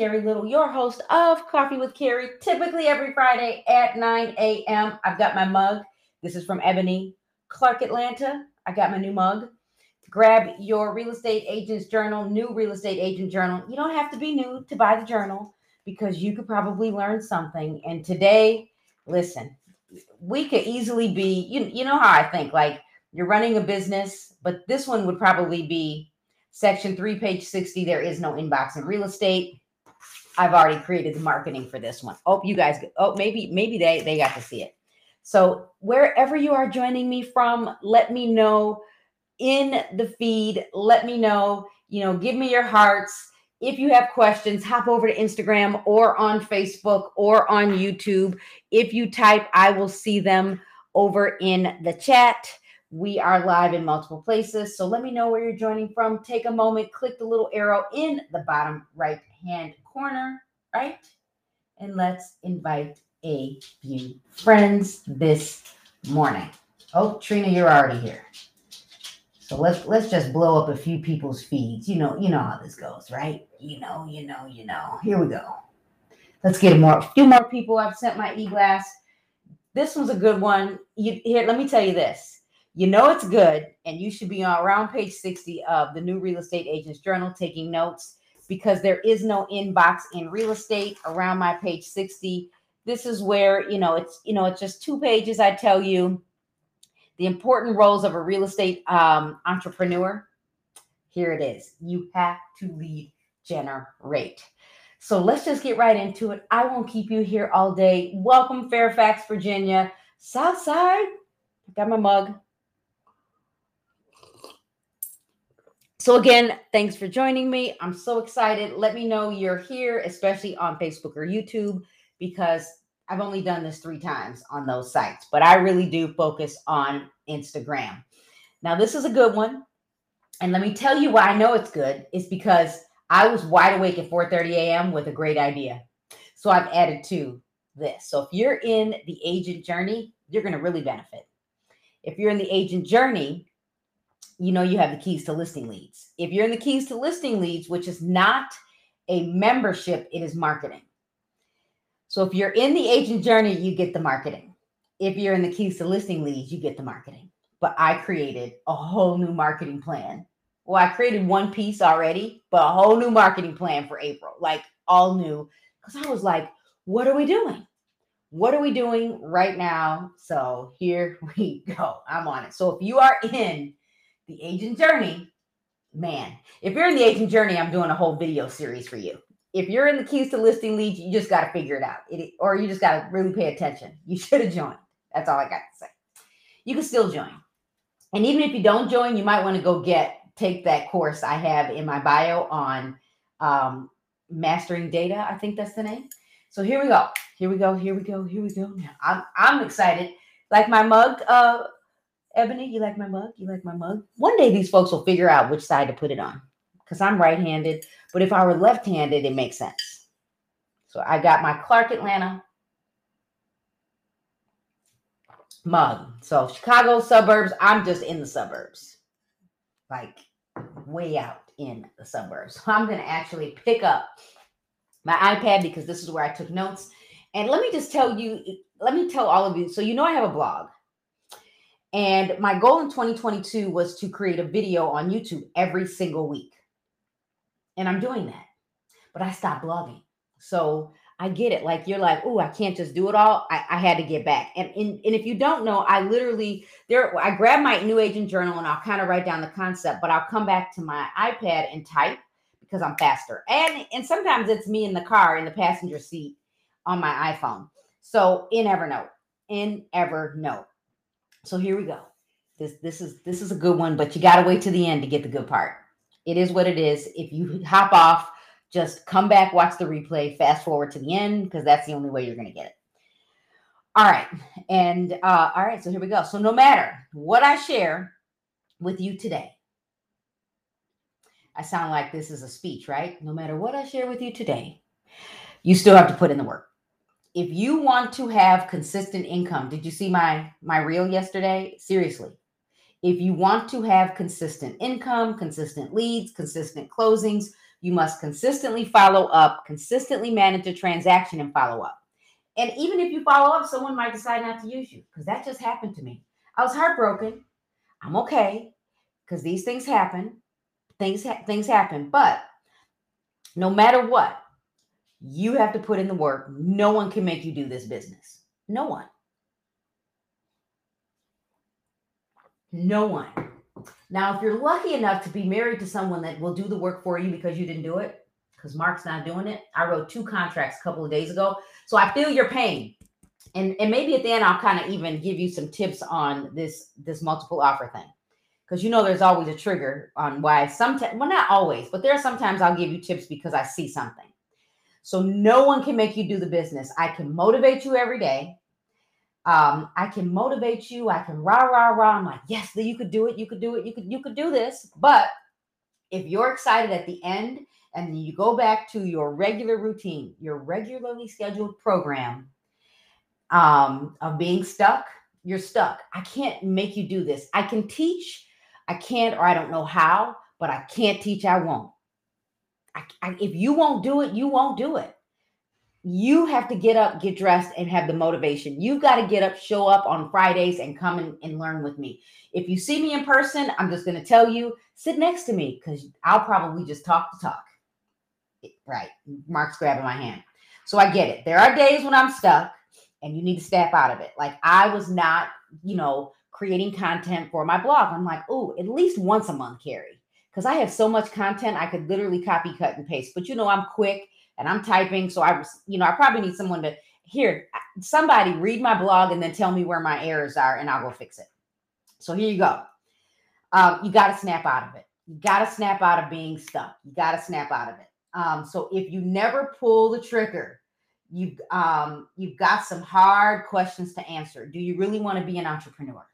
Carrie Little, your host of Coffee with Carrie, typically every Friday at 9 a.m. I've got my mug. This is from Ebony Clark Atlanta. I got my new mug. Grab your real estate agent's journal, new real estate agent journal. You don't have to be new to buy the journal because you could probably learn something. And today, listen, we could easily be, you, you know how I think, like you're running a business, but this one would probably be section three, page 60. There is no inbox in real estate. I've already created the marketing for this one. Oh, you guys, oh, maybe, maybe they, they got to see it. So wherever you are joining me from, let me know in the feed. Let me know, you know, give me your hearts. If you have questions, hop over to Instagram or on Facebook or on YouTube. If you type, I will see them over in the chat. We are live in multiple places. So let me know where you're joining from. Take a moment, click the little arrow in the bottom right hand corner, right? And let's invite a few friends this morning. Oh, Trina, you're already here. So let's let's just blow up a few people's feeds. You know, you know how this goes, right? You know, you know, you know. Here we go. Let's get more a few more people. I've sent my e-glass. This was a good one. You here, let me tell you this you know it's good, and you should be on around page 60 of the new real estate agents journal taking notes because there is no inbox in real estate around my page 60. This is where, you know, it's, you know, it's just two pages. I tell you the important roles of a real estate um, entrepreneur. Here it is. You have to lead generate. So let's just get right into it. I won't keep you here all day. Welcome, Fairfax, Virginia. Southside. I got my mug. So, again, thanks for joining me. I'm so excited. Let me know you're here, especially on Facebook or YouTube, because I've only done this three times on those sites, but I really do focus on Instagram. Now, this is a good one. And let me tell you why I know it's good is because I was wide awake at 4:30 a.m. with a great idea. So I've added to this. So if you're in the agent journey, you're going to really benefit. If you're in the agent journey, you know you have the keys to listing leads. If you're in the keys to listing leads, which is not a membership, it is marketing. So if you're in the agent journey, you get the marketing. If you're in the keys to listing leads, you get the marketing. But I created a whole new marketing plan. Well, I created one piece already, but a whole new marketing plan for April, like all new. Because I was like, what are we doing? What are we doing right now? So here we go. I'm on it. So if you are in the agent journey, man, if you're in the agent journey, I'm doing a whole video series for you. If you're in the keys to listing leads, you just got to figure it out, it, or you just got to really pay attention. You should have joined. That's all I got to say. You can still join. And even if you don't join, you might want to go get take that course I have in my bio on um, mastering data. I think that's the name. So here we go. Here we go. Here we go. Here we go. Now I'm I'm excited. Like my mug uh, Ebony, you like my mug? You like my mug? One day these folks will figure out which side to put it on because I'm right handed. But if I were left handed, it makes sense. So I got my Clark Atlanta mug. So Chicago suburbs, I'm just in the suburbs, like way out in the suburbs. So I'm going to actually pick up my iPad because this is where I took notes. And let me just tell you, let me tell all of you. So, you know, I have a blog. And my goal in 2022 was to create a video on YouTube every single week. And I'm doing that. But I stopped blogging. So I get it. Like you're like, oh, I can't just do it all. I, I had to get back. And, and and if you don't know, I literally there I grab my new agent journal and I'll kind of write down the concept, but I'll come back to my iPad and type because I'm faster. And and sometimes it's me in the car in the passenger seat on my iPhone. So in Evernote, in Evernote. So here we go. This this is this is a good one, but you got to wait to the end to get the good part. It is what it is. If you hop off, just come back, watch the replay, fast forward to the end because that's the only way you're going to get it. All right. And uh, all right, so here we go. So no matter what I share with you today, I sound like this is a speech, right? No matter what I share with you today, you still have to put in the work if you want to have consistent income, did you see my my reel yesterday? Seriously. If you want to have consistent income, consistent leads, consistent closings, You must consistently follow up, consistently manage a transaction and follow up. And even if you follow up, someone might decide not to use you because that just happened to me. I was heartbroken. I'm okay because these things happen. Things ha- things happen, but no matter what, you have to put in the work. No one can make you do this business. No one. No one. Now, if you're lucky enough to be married to someone that will do the work for you because you didn't do it, because Mark's not doing it, I wrote two contracts a couple of days ago. So I feel your pain. And, and maybe at the end I'll kind of even give you some tips on this this multiple offer thing. Because you know there's always a trigger on why sometimes well not always, but there are sometimes I'll give you tips because I see something. So no one can make you do the business. I can motivate you every day. Um, I can motivate you. I can rah rah rah. I'm like, yes, you could do it. You could do it. You could you could do this. But if you're excited at the end and you go back to your regular routine, your regularly scheduled program um, of being stuck, you're stuck. I can't make you do this. I can teach. I can't, or I don't know how, but I can't teach. I won't. I, I, if you won't do it, you won't do it. You have to get up, get dressed, and have the motivation. You've got to get up, show up on Fridays, and come and, and learn with me. If you see me in person, I'm just going to tell you sit next to me because I'll probably just talk to talk. Right. Mark's grabbing my hand. So I get it. There are days when I'm stuck and you need to step out of it. Like I was not, you know, creating content for my blog. I'm like, oh, at least once a month, Carrie because I have so much content I could literally copy, cut, and paste. But you know, I'm quick and I'm typing, so I was, you know, I probably need someone to here, somebody read my blog and then tell me where my errors are, and I'll go fix it. So here you go. Um, you got to snap out of it. You got to snap out of being stuck. You got to snap out of it. Um, so if you never pull the trigger, you um, you've got some hard questions to answer. Do you really want to be an entrepreneur?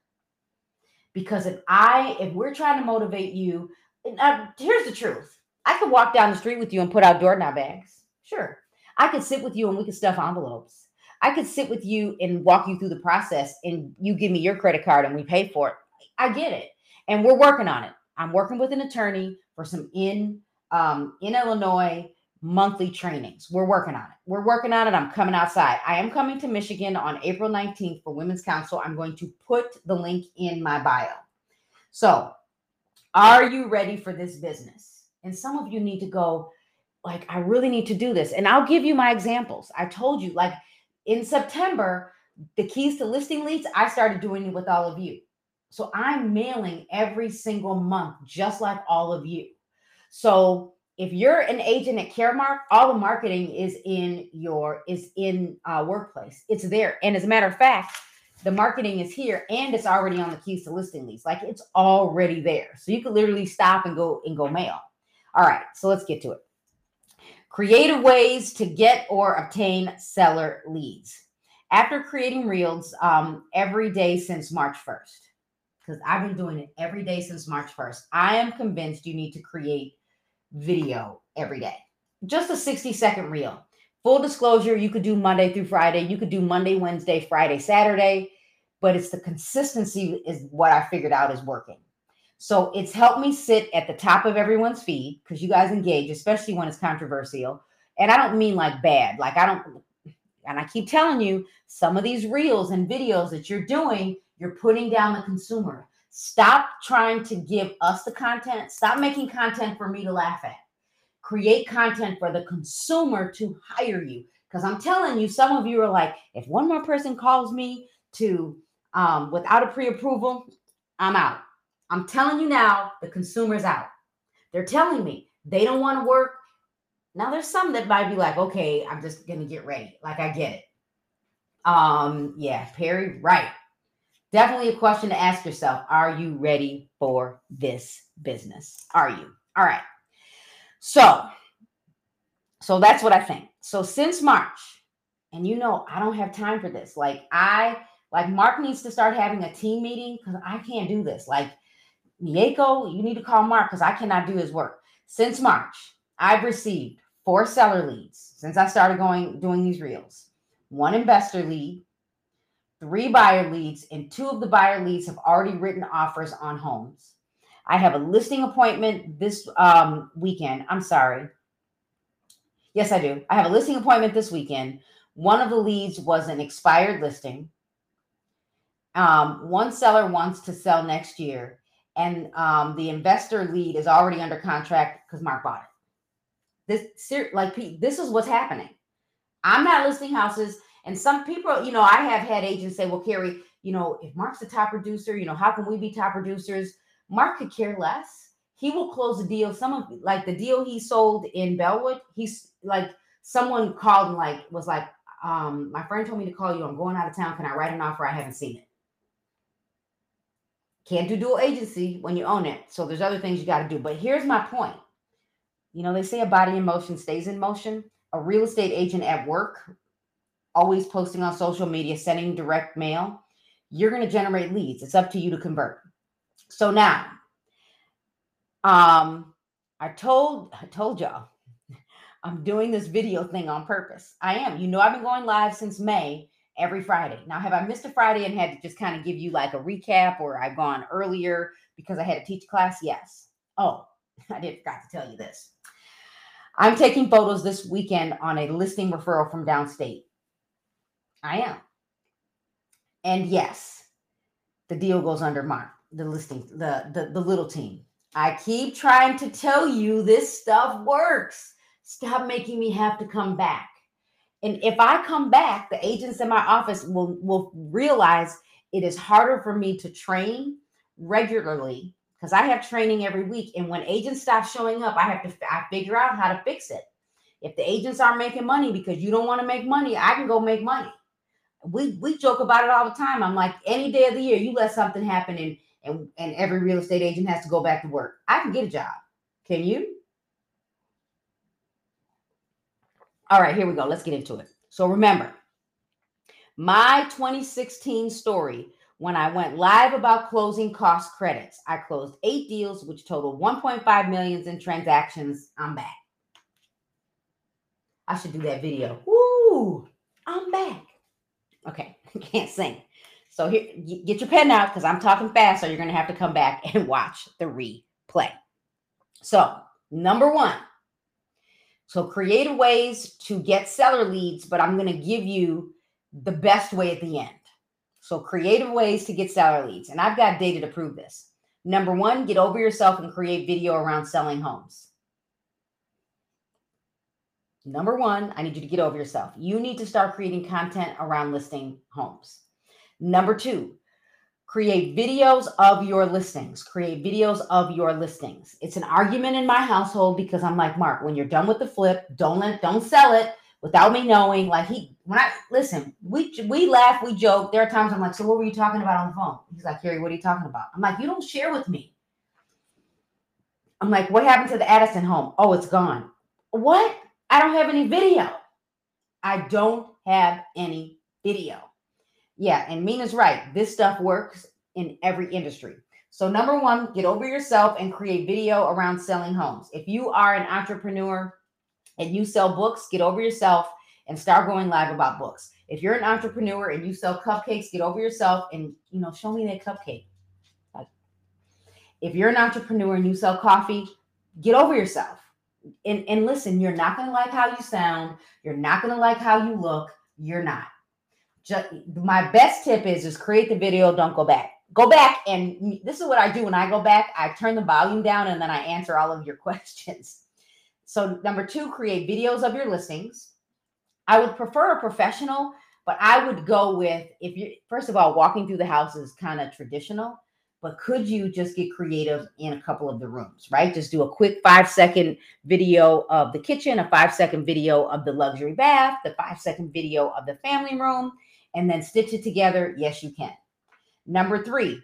Because if I, if we're trying to motivate you, uh, here's the truth. I could walk down the street with you and put out doorknob bags. Sure. I could sit with you and we could stuff envelopes. I could sit with you and walk you through the process and you give me your credit card and we pay for it. I get it. And we're working on it. I'm working with an attorney for some in um, in Illinois monthly trainings. We're working on it. We're working on it. I'm coming outside. I am coming to Michigan on April 19th for Women's Council. I'm going to put the link in my bio. So are you ready for this business? And some of you need to go, like, I really need to do this. And I'll give you my examples. I told you, like, in September, the keys to listing leads, I started doing it with all of you. So I'm mailing every single month, just like all of you. So if you're an agent at Caremark, all the marketing is in your is in uh, workplace. It's there. And as a matter of fact, the marketing is here and it's already on the keys to listing leads. Like it's already there. So you could literally stop and go and go mail. All right, so let's get to it. Creative ways to get or obtain seller leads. After creating reels um, every day since March 1st, because I've been doing it every day since March 1st, I am convinced you need to create video every day. Just a 60 second reel. Full disclosure, you could do Monday through Friday. You could do Monday, Wednesday, Friday, Saturday, but it's the consistency is what I figured out is working. So it's helped me sit at the top of everyone's feed because you guys engage, especially when it's controversial. And I don't mean like bad, like I don't, and I keep telling you, some of these reels and videos that you're doing, you're putting down the consumer. Stop trying to give us the content. Stop making content for me to laugh at create content for the consumer to hire you. Because I'm telling you, some of you are like, if one more person calls me to um, without a pre-approval, I'm out. I'm telling you now, the consumer's out. They're telling me they don't want to work. Now there's some that might be like, okay, I'm just gonna get ready. Like I get it. Um, yeah, Perry, right. Definitely a question to ask yourself. Are you ready for this business? Are you? All right. So, so that's what I think. So since March, and you know, I don't have time for this. Like I like Mark needs to start having a team meeting because I can't do this. Like Mieko, you need to call Mark because I cannot do his work. Since March, I've received four seller leads since I started going doing these reels. One investor lead, three buyer leads, and two of the buyer leads have already written offers on homes. I have a listing appointment this um, weekend. I'm sorry. Yes, I do. I have a listing appointment this weekend. One of the leads was an expired listing. Um, one seller wants to sell next year, and um, the investor lead is already under contract because Mark bought it. This like this is what's happening. I'm not listing houses, and some people, you know, I have had agents say, "Well, Carrie, you know, if Mark's the top producer, you know, how can we be top producers?" Mark could care less. He will close the deal. Some of like the deal he sold in Bellwood, he's like someone called and like was like, um, my friend told me to call you. I'm going out of town. Can I write an offer? I haven't seen it. Can't do dual agency when you own it. So there's other things you got to do. But here's my point. You know, they say a body in motion stays in motion. A real estate agent at work, always posting on social media, sending direct mail, you're going to generate leads. It's up to you to convert. So now, um, I told I told y'all I'm doing this video thing on purpose. I am. You know, I've been going live since May every Friday. Now, have I missed a Friday and had to just kind of give you like a recap or I've gone earlier because I had to teach class? Yes. Oh, I did forgot to tell you this. I'm taking photos this weekend on a listing referral from downstate. I am. And yes, the deal goes under Mark, the listing, the, the, the little team. I keep trying to tell you this stuff works. Stop making me have to come back. And if I come back, the agents in my office will, will realize it is harder for me to train regularly because I have training every week. And when agents stop showing up, I have to I figure out how to fix it. If the agents aren't making money because you don't want to make money, I can go make money. We we joke about it all the time. I'm like, any day of the year, you let something happen and and, and every real estate agent has to go back to work. I can get a job. Can you? All right, here we go. Let's get into it. So remember, my 2016 story when I went live about closing cost credits. I closed eight deals, which totaled 1.5 millions in transactions. I'm back. I should do that video. Woo! I'm back. Okay, can't sing. So here, get your pen out because I'm talking fast, so you're going to have to come back and watch the replay. So, number one, so creative ways to get seller leads, but I'm going to give you the best way at the end. So creative ways to get seller leads. And I've got data to prove this. Number one, get over yourself and create video around selling homes. Number one, I need you to get over yourself. You need to start creating content around listing homes. Number two, create videos of your listings. Create videos of your listings. It's an argument in my household because i'm like mark when you're done with the flip don't let don't sell it without me knowing. Like he when i listen we we laugh we joke. There are times i'm like so what were you talking about on the phone? He's like Carrie, what are you talking about? I'm like you don't share with me. I'm like what happened to the addison home? Oh it's gone. What? I don't have any video. I don't have any video yeah, and Mina's right. This stuff works in every industry. So, number one, get over yourself and create video around selling homes. If you are an entrepreneur and you sell books, get over yourself and start going live about books. If you're an entrepreneur and you sell cupcakes, get over yourself and you know, show me that cupcake. If you're an entrepreneur and you sell coffee, get over yourself. And, and listen, you're not going to like how you sound. You're not going to like how you look. You're not just my best tip is just create the video don't go back. Go back and this is what i do when i go back i turn the volume down and then i answer all of your questions. So number two create videos of your listings. I would prefer a professional but i would go with if you first of all walking through the house is kind of traditional but could you just get creative in a couple of the rooms right? Just do a quick five second video of the kitchen a five second video of the luxury bath the five second video of the family room and then stitch it together? Yes, you can. Number three,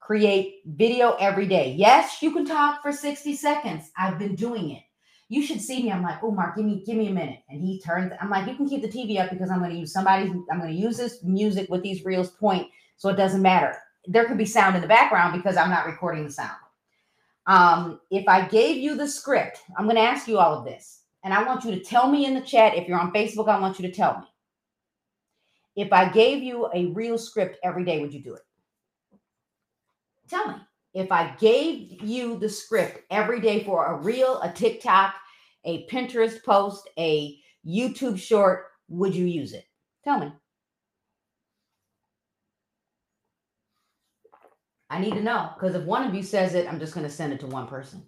create video every day. Yes, you can talk for 60 seconds. I've been doing it. You should see me. I'm like, oh, Mark, give me, give me a minute. And he turns, I'm like, you can keep the TV up because I'm going to use somebody, I'm going to use this music with these reels point. So it doesn't matter. There could be sound in the background because I'm not recording the sound. Um, if I gave you the script, I'm going to ask you all of this. And I want you to tell me in the chat. If you're on Facebook, I want you to tell me. If I gave you a real script every day, would you do it? Tell me. If I gave you the script every day for a reel, a TikTok, a Pinterest post, a YouTube short, would you use it? Tell me. I need to know because if one of you says it, I'm just going to send it to one person.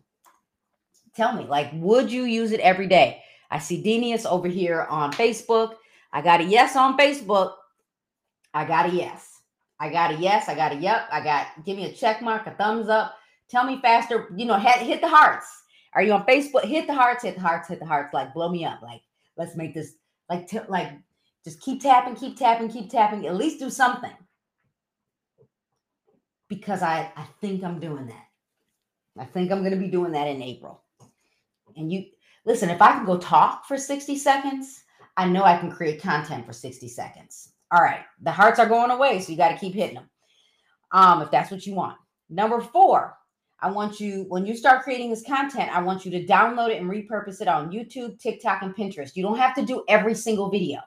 Tell me, like, would you use it every day? I see Denius over here on Facebook. I got a yes on Facebook. I got a yes. I got a yes. I got a yep. I got give me a check mark, a thumbs up. Tell me faster. You know, hit, hit the hearts. Are you on Facebook? Hit the hearts. Hit the hearts. Hit the hearts. Like blow me up. Like let's make this. Like t- like just keep tapping, keep tapping, keep tapping. At least do something because I, I think I'm doing that. I think I'm going to be doing that in April. And you listen, if I can go talk for 60 seconds, I know I can create content for 60 seconds. All right, the hearts are going away, so you got to keep hitting them. Um, if that's what you want. Number four, I want you, when you start creating this content, I want you to download it and repurpose it on YouTube, TikTok, and Pinterest. You don't have to do every single video.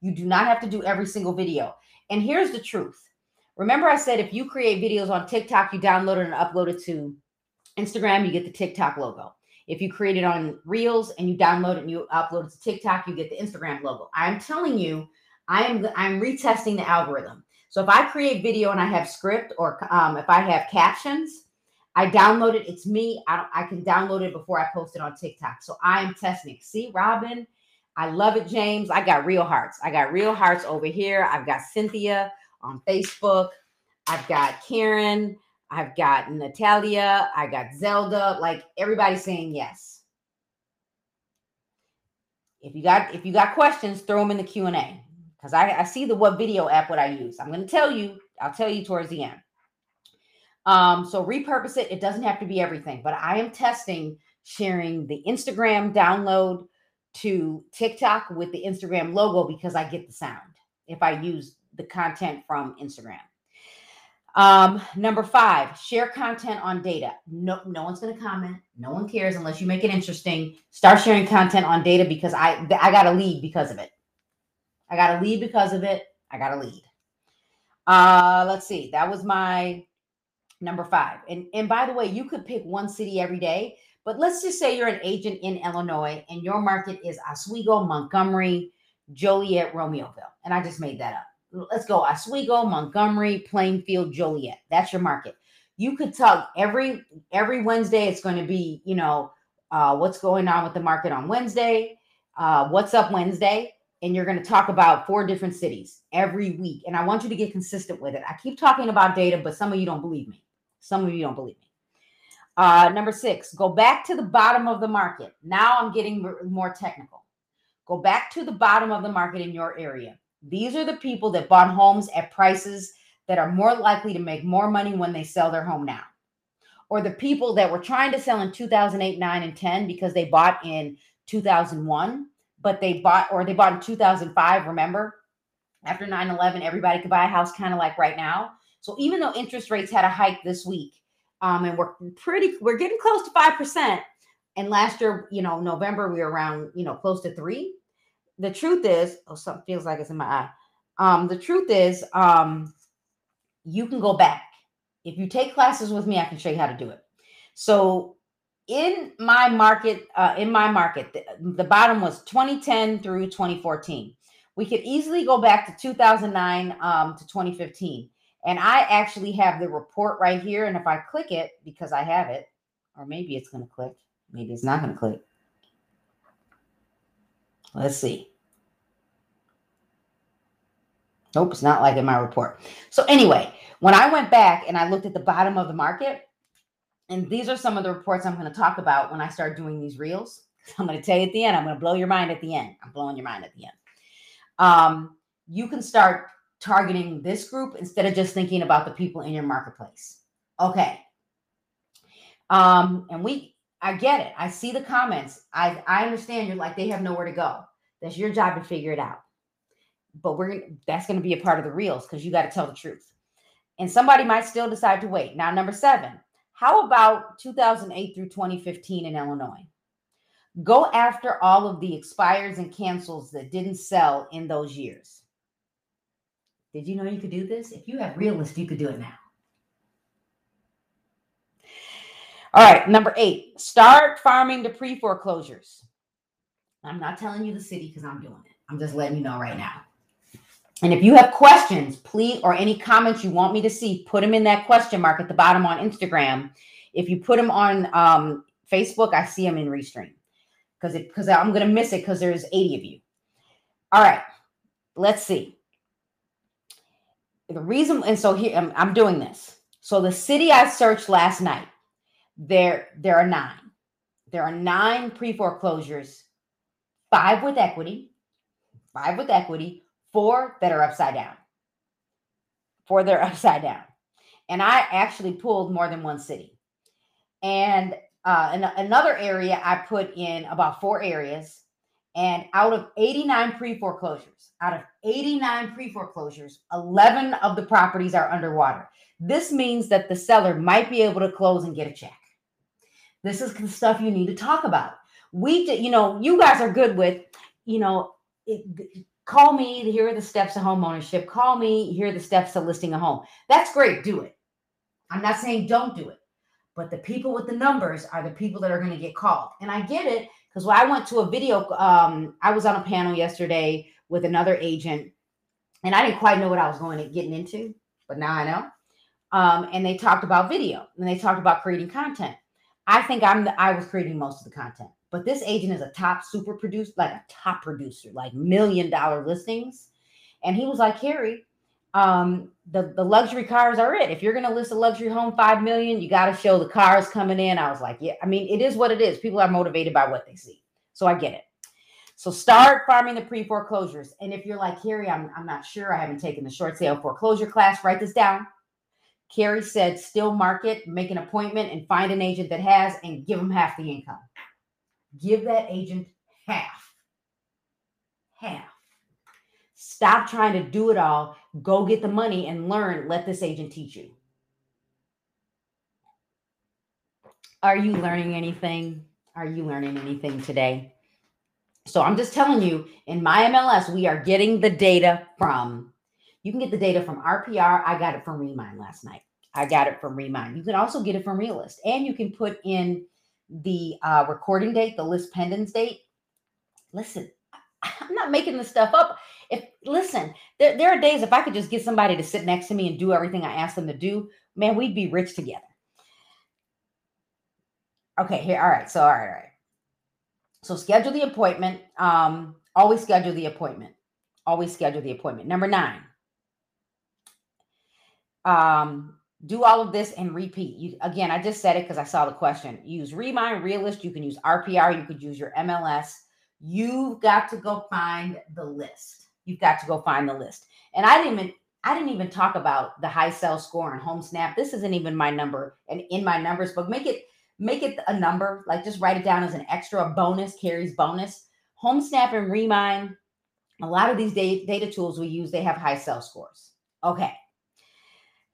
You do not have to do every single video. And here's the truth Remember, I said if you create videos on TikTok, you download it and upload it to Instagram, you get the TikTok logo. If you create it on Reels and you download it and you upload it to TikTok, you get the Instagram logo. I'm telling you, I am I'm retesting the algorithm. So if I create video and I have script or um, if I have captions, I download it. It's me. I, I can download it before I post it on TikTok. So I am testing. See, Robin, I love it, James. I got real hearts. I got real hearts over here. I've got Cynthia on Facebook. I've got Karen. I've got Natalia. I got Zelda. Like everybody's saying yes. If you got if you got questions, throw them in the Q and A because I, I see the what video app what I use. I'm going to tell you. I'll tell you towards the end. Um, so repurpose it. It doesn't have to be everything, but I am testing sharing the Instagram download to TikTok with the Instagram logo because I get the sound if I use the content from Instagram. Um, number five, share content on data. No, no one's going to comment. No one cares unless you make it interesting. Start sharing content on data because I I got a lead because of it. I got a lead because of it. I got a lead. Uh, let's see. That was my number five. And and by the way, you could pick one city every day, but let's just say you're an agent in Illinois and your market is Oswego, Montgomery, Joliet, Romeoville. And I just made that up let's go Oswego, Montgomery, Plainfield, Joliet. That's your market. You could talk every every Wednesday. It's going to be you know uh, what's going on with the market on Wednesday, uh, what's up Wednesday, and you're going to talk about four different cities every week. And I want you to get consistent with it. I keep talking about data, but some of you don't believe me. Some of you don't believe me. Uh, number six, go back to the bottom of the market. Now I'm getting more technical. Go back to the bottom of the market in your area. These are the people that bought homes at prices that are more likely to make more money when they sell their home now. Or the people that were trying to sell in 2008, 9, and 10 because they bought in 2001, but they bought, or they bought in 2005, remember? After 9 11, everybody could buy a house kind of like right now. So even though interest rates had a hike this week, um, and we're pretty, we're getting close to 5%. And last year, you know, November, we were around, you know, close to three the truth is, oh, something feels like it's in my eye. Um, the truth is, um, you can go back. If you take classes with me, I can show you how to do it. So in my market, uh, in my market, the, the bottom was 2010 through 2014. We could easily go back to 2009 um, to 2015. And I actually have the report right here. And if I click it, because I have it, or maybe it's going to click, maybe it's not going to click. Let's see. Nope, it's not like in my report. So anyway, when I went back and I looked at the bottom of the market, and these are some of the reports I'm going to talk about when I start doing these reels. I'm going to tell you at the end. I'm going to blow your mind at the end. I'm blowing your mind at the end. Um, you can start targeting this group instead of just thinking about the people in your marketplace. Okay. Um, and we I get it. I see the comments. I I understand you're like they have nowhere to go. That's your job to figure it out. But we're that's going to be a part of the reels because you got to tell the truth. And somebody might still decide to wait. Now, number seven, how about 2008 through 2015 in Illinois? Go after all of the expires and cancels that didn't sell in those years. Did you know you could do this? If you have realist, you could do it now. All right, number eight, start farming the pre foreclosures. I'm not telling you the city because I'm doing it. I'm just letting you know right now. And if you have questions, please, or any comments you want me to see, put them in that question mark at the bottom on Instagram. If you put them on um, Facebook, I see them in Restream because because I'm gonna miss it because there's 80 of you. All right, let's see. The reason, and so here I'm, I'm doing this. So the city I searched last night, there there are nine. There are nine pre-foreclosures, five with equity, five with equity, four that are upside down. Four that are upside down. And I actually pulled more than one city. And uh, in another area, I put in about four areas. And out of 89 pre foreclosures, out of 89 pre foreclosures, 11 of the properties are underwater. This means that the seller might be able to close and get a check. This is stuff you need to talk about. We, you know, you guys are good with, you know, it, call me. Here are the steps to home ownership. Call me. Here are the steps to listing a home. That's great. Do it. I'm not saying don't do it, but the people with the numbers are the people that are going to get called. And I get it because when I went to a video, um, I was on a panel yesterday with another agent, and I didn't quite know what I was going to getting into, but now I know. Um, and they talked about video and they talked about creating content. I think I'm the, I was creating most of the content, but this agent is a top super producer, like a top producer, like million dollar listings. And he was like, Carrie, um, the, the luxury cars are it. If you're going to list a luxury home, 5 million, you got to show the cars coming in. I was like, yeah, I mean, it is what it is. People are motivated by what they see. So I get it. So start farming the pre foreclosures. And if you're like, Carrie, I'm, I'm not sure. I haven't taken the short sale foreclosure class. Write this down. Carrie said, still market, make an appointment and find an agent that has and give them half the income. Give that agent half. Half. Stop trying to do it all. Go get the money and learn. Let this agent teach you. Are you learning anything? Are you learning anything today? So I'm just telling you, in my MLS, we are getting the data from you can get the data from RPR. I got it from Remine last night. I got it from Remine. You can also get it from Realist, and you can put in the uh, recording date, the lis pendens date. Listen, I'm not making this stuff up. If listen, there, there are days if I could just get somebody to sit next to me and do everything I ask them to do, man, we'd be rich together. Okay, here. All right. So, all right, all right. So schedule the appointment. Um, always schedule the appointment. Always schedule the appointment. Number nine, um, do all of this and repeat. You again, I just said it because I saw the question. Use Remine, Realist. You can use RPR. You could use your MLS. You've got to go find the list. You've got to go find the list. And I didn't even I didn't even talk about the high sell score and home snap. This isn't even my number and in my numbers, book. make it make it a number. Like just write it down as an extra bonus, Carrie's bonus. Home snap and Remine. A lot of these data, data tools we use, they have high sell scores. Okay.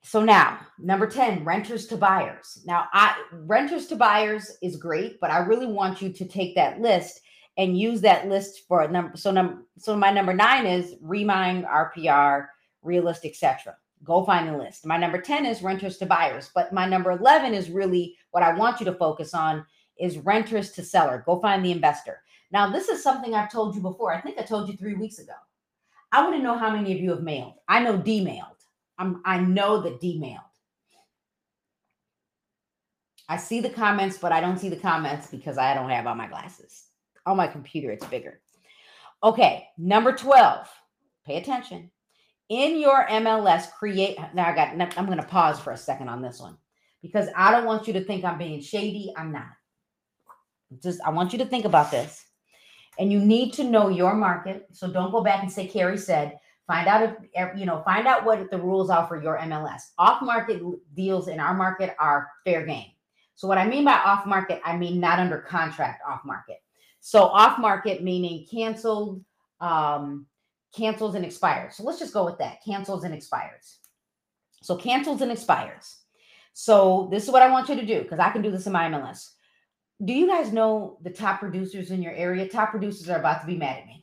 So now, number 10, renters to buyers. Now, I renters to buyers is great, but I really want you to take that list and use that list for a number. So number so my number 9 is Remine, RPR, Realist, etc. Go find the list. My number 10 is renters to buyers, but my number 11 is really what I want you to focus on is renters to seller. Go find the investor. Now, this is something I've told you before. I think I told you 3 weeks ago. I want to know how many of you have mailed. I know D mailed. I'm, I know that D mailed. I see the comments, but I don't see the comments because I don't have on my glasses. On my computer, it's bigger. Okay, number 12. Pay attention. In your MLS, create. Now I got, I'm going to pause for a second on this one because I don't want you to think I'm being shady. I'm not. Just, I want you to think about this. And you need to know your market. So don't go back and say, Carrie said, Find out if you know, find out what the rules are for your MLS. Off-market deals in our market are fair game. So what I mean by off-market, I mean not under contract off-market. So off-market meaning canceled, um, cancels and expires. So let's just go with that. Cancels and expires. So cancels and expires. So this is what I want you to do because I can do this in my MLS. Do you guys know the top producers in your area? Top producers are about to be mad at me.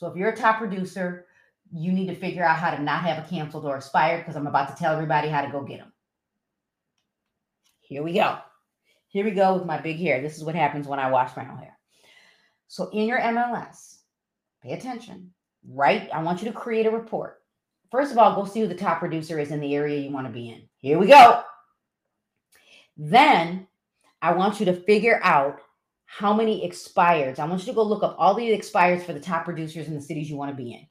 So if you're a top producer, you need to figure out how to not have a canceled or expired because I'm about to tell everybody how to go get them. here we go. Here we go with my big hair. This is what happens when I wash my own hair. So in your MLS, pay attention, right? I want you to create a report. First of all, go see who the top producer is in the area you want to be in. Here we go. Then I want you to figure out how many expires. I want you to go look up all the expires for the top producers in the cities you want to be in.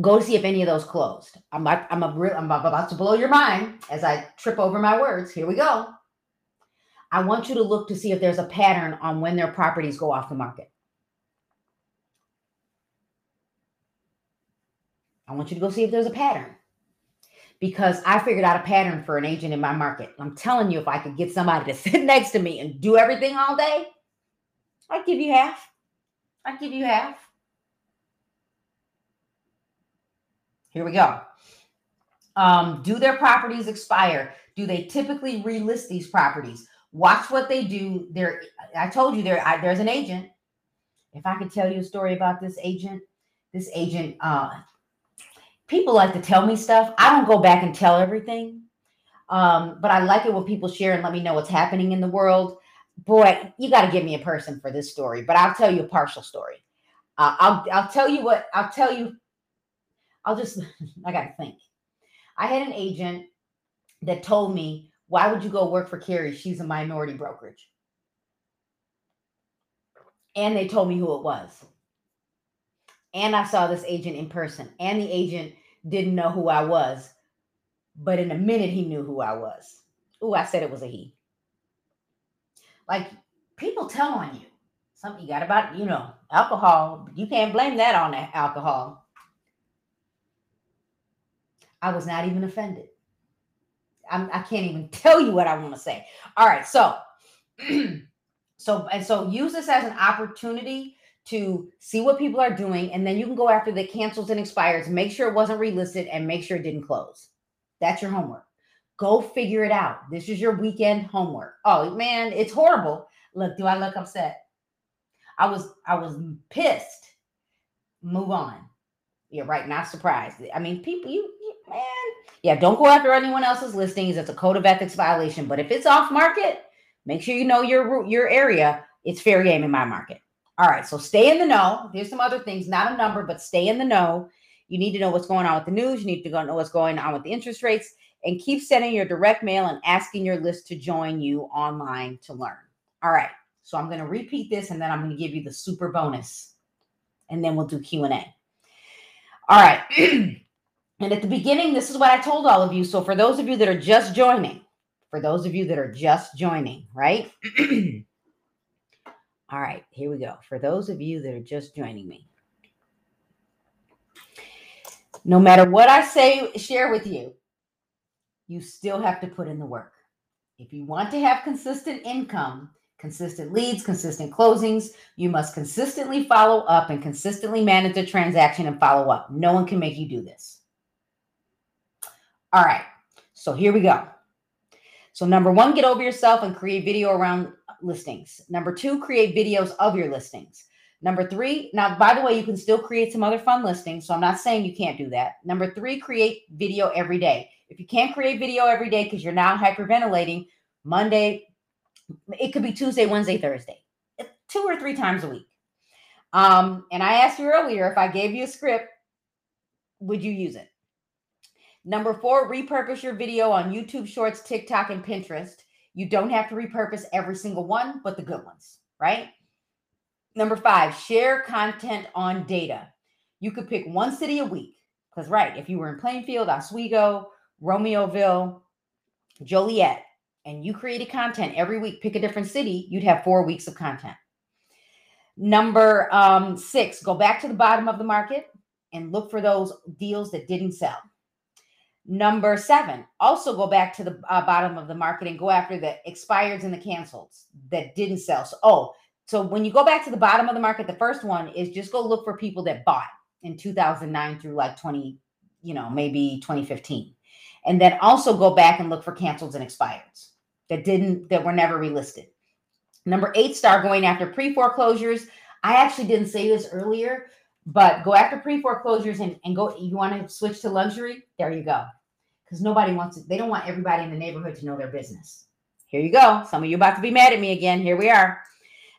Go see if any of those closed. I'm about, I'm, a, I'm about to blow your mind as I trip over my words. Here we go. I want you to look to see if there's a pattern on when their properties go off the market. I want you to go see if there's a pattern because I figured out a pattern for an agent in my market. I'm telling you, if I could get somebody to sit next to me and do everything all day, I'd give you half. I'd give you half. Here we go. Um, do their properties expire? Do they typically relist these properties? Watch what they do. There, I told you there. I, there's an agent. If I could tell you a story about this agent, this agent, uh, people like to tell me stuff. I don't go back and tell everything, um, but I like it when people share and let me know what's happening in the world. Boy, you got to give me a person for this story, but I'll tell you a partial story. Uh, I'll I'll tell you what I'll tell you I'll just, I got to think. I had an agent that told me, why would you go work for Carrie? She's a minority brokerage. And they told me who it was. And I saw this agent in person. And the agent didn't know who I was. But in a minute, he knew who I was. Oh, I said it was a he. Like people tell on you. Something you got about, you know, alcohol. You can't blame that on alcohol. I was not even offended. I'm, I can not even tell you what I want to say. All right, so so and so use this as an opportunity to see what people are doing, and then you can go after the cancels and expires, make sure it wasn't relisted, and make sure it didn't close. That's your homework. Go figure it out. This is your weekend homework. Oh man, it's horrible. Look, do I look upset? I was I was pissed. Move on. You're right, not surprised. I mean, people, you man, yeah, don't go after anyone else's listings. It's a code of ethics violation. But if it's off market, make sure you know your your area. It's fair game in my market. All right, so stay in the know. There's some other things, not a number, but stay in the know. You need to know what's going on with the news. You need to know what's going on with the interest rates, and keep sending your direct mail and asking your list to join you online to learn. All right, so I'm going to repeat this, and then I'm going to give you the super bonus, and then we'll do Q and A. All right. And at the beginning, this is what I told all of you. So for those of you that are just joining, for those of you that are just joining, right? all right, here we go. For those of you that are just joining me, no matter what I say, share with you, you still have to put in the work. If you want to have consistent income, consistent leads, consistent closings, you must consistently follow up and consistently manage the transaction and follow up. No one can make you do this. All right. So here we go. So number one, get over yourself and create video around listings. Number two, create videos of your listings. Number three, now by the way, you can still create some other fun listings. So I'm not saying you can't do that. Number three, create video every day. If you can't create video every day because you're now hyperventilating, Monday, it could be Tuesday, Wednesday, Thursday, two or three times a week. Um, and I asked you earlier if I gave you a script, would you use it? Number four, repurpose your video on YouTube Shorts, TikTok, and Pinterest. You don't have to repurpose every single one, but the good ones, right? Number five, share content on data. You could pick one city a week. Because, right, if you were in Plainfield, Oswego, Romeoville, Joliet, and you created content every week, pick a different city, you'd have four weeks of content. Number um, six, go back to the bottom of the market and look for those deals that didn't sell. Number seven, also go back to the uh, bottom of the market and go after the expireds and the cancels that didn't sell. So, oh, so when you go back to the bottom of the market, the first one is just go look for people that bought in 2009 through like 20, you know, maybe 2015. And then also go back and look for cancels and expireds that didn't, that were never relisted. Number eight, start going after pre foreclosures. I actually didn't say this earlier, but go after pre foreclosures and, and go. You want to switch to luxury? There you go. because nobody wants it. They don't want everybody in the neighborhood to know their business. Here you go. Some of you about to be mad at me again. Here we are.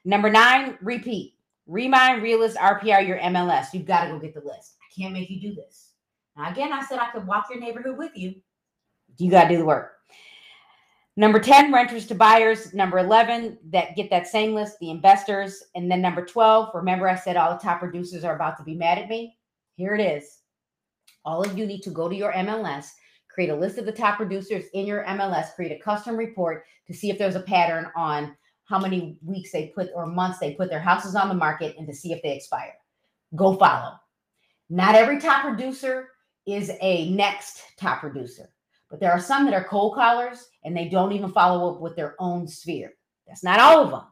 Number nine, repeat. Remine Realist RPR your MLS. You've got to go get the list. I can't make you do this. Now, again, I said I could walk your neighborhood with you. You got to do the work. Number 10, renters to buyers. Number 11, that get that same list, the investors. And then number 12, remember I said all the top producers are about to be mad at me? Here it is. All of you need to go to your MLS, create a list of the top producers in your MLS, create a custom report to see if there's a pattern on how many weeks they put or months they put their houses on the market and to see if they expire. Go follow. Not every top producer is a next top producer. But there are some that are cold callers and they don't even follow up with their own sphere. That's not all of them.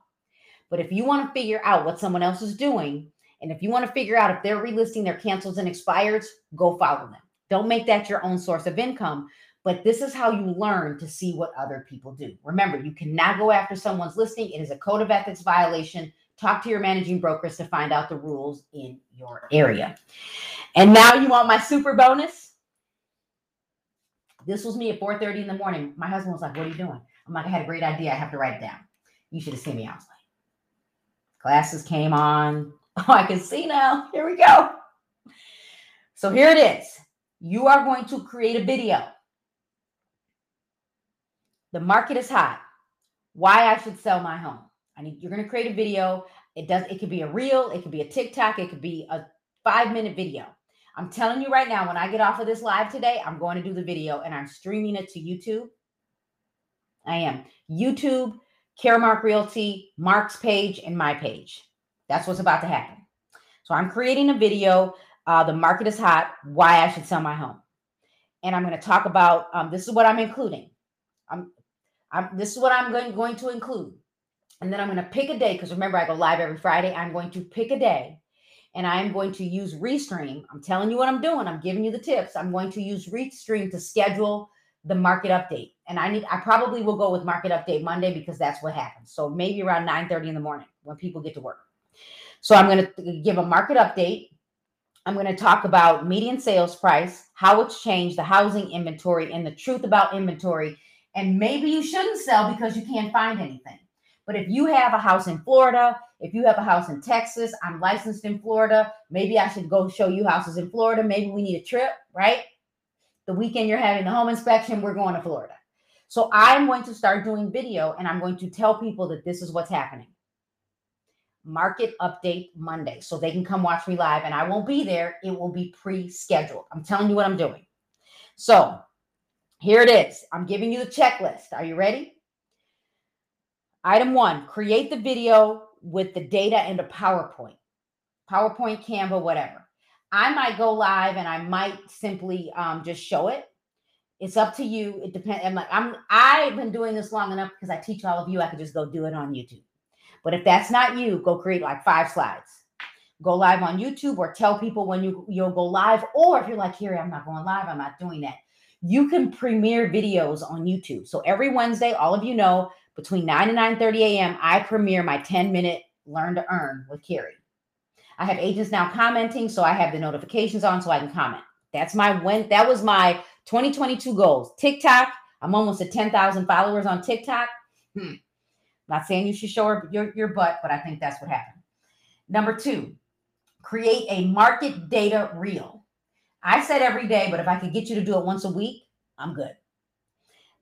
But if you want to figure out what someone else is doing, and if you want to figure out if they're relisting their cancels and expires, go follow them. Don't make that your own source of income. But this is how you learn to see what other people do. Remember, you cannot go after someone's listing. It is a code of ethics violation. Talk to your managing brokers to find out the rules in your area. And now you want my super bonus? This was me at 4:30 in the morning. My husband was like, What are you doing? I'm like, I had a great idea. I have to write it down. You should have seen me. I was like, glasses came on. Oh, I can see now. Here we go. So here it is. You are going to create a video. The market is hot. Why I should sell my home. I need you're going to create a video. It does it could be a reel, it could be a TikTok, it could be a 5-minute video. I'm telling you right now, when I get off of this live today, I'm going to do the video and I'm streaming it to YouTube. I am. YouTube, Caremark Realty, Mark's page, and my page. That's what's about to happen. So I'm creating a video. Uh, the market is hot. Why I should sell my home. And I'm going to talk about um, this is what I'm including. I'm, I'm this is what I'm going, going to include. And then I'm going to pick a day because remember, I go live every Friday. I'm going to pick a day and I'm going to use Restream. I'm telling you what I'm doing. I'm giving you the tips. I'm going to use Restream to schedule the market update. And I need I probably will go with market update Monday because that's what happens. So maybe around 9 30 in the morning when people get to work. So I'm going to give a market update. I'm going to talk about median sales price, how it's changed, the housing inventory, and the truth about inventory. And maybe you shouldn't sell because you can't find anything. But if you have a house in Florida, if you have a house in Texas, I'm licensed in Florida. Maybe I should go show you houses in Florida. Maybe we need a trip, right? The weekend you're having the home inspection, we're going to Florida. So I'm going to start doing video and I'm going to tell people that this is what's happening. Market update Monday. So they can come watch me live and I won't be there. It will be pre scheduled. I'm telling you what I'm doing. So here it is. I'm giving you the checklist. Are you ready? Item one create the video with the data and a PowerPoint, PowerPoint, Canva, whatever. I might go live and I might simply um, just show it. It's up to you. It depends. I'm like, I'm I've been doing this long enough because I teach all of you. I could just go do it on YouTube. But if that's not you, go create like five slides. Go live on YouTube or tell people when you you'll go live. Or if you're like, here, I'm not going live, I'm not doing that. You can premiere videos on YouTube. So every Wednesday, all of you know, between 9 and 9 30 a.m., I premiere my 10 minute learn to earn with Carrie. I have agents now commenting, so I have the notifications on so I can comment. That's my when that was my 2022 goals. TikTok, I'm almost at 10,000 followers on TikTok. Hmm. Not saying you should show your, your butt, but I think that's what happened. Number two, create a market data reel. I said every day, but if I could get you to do it once a week, I'm good.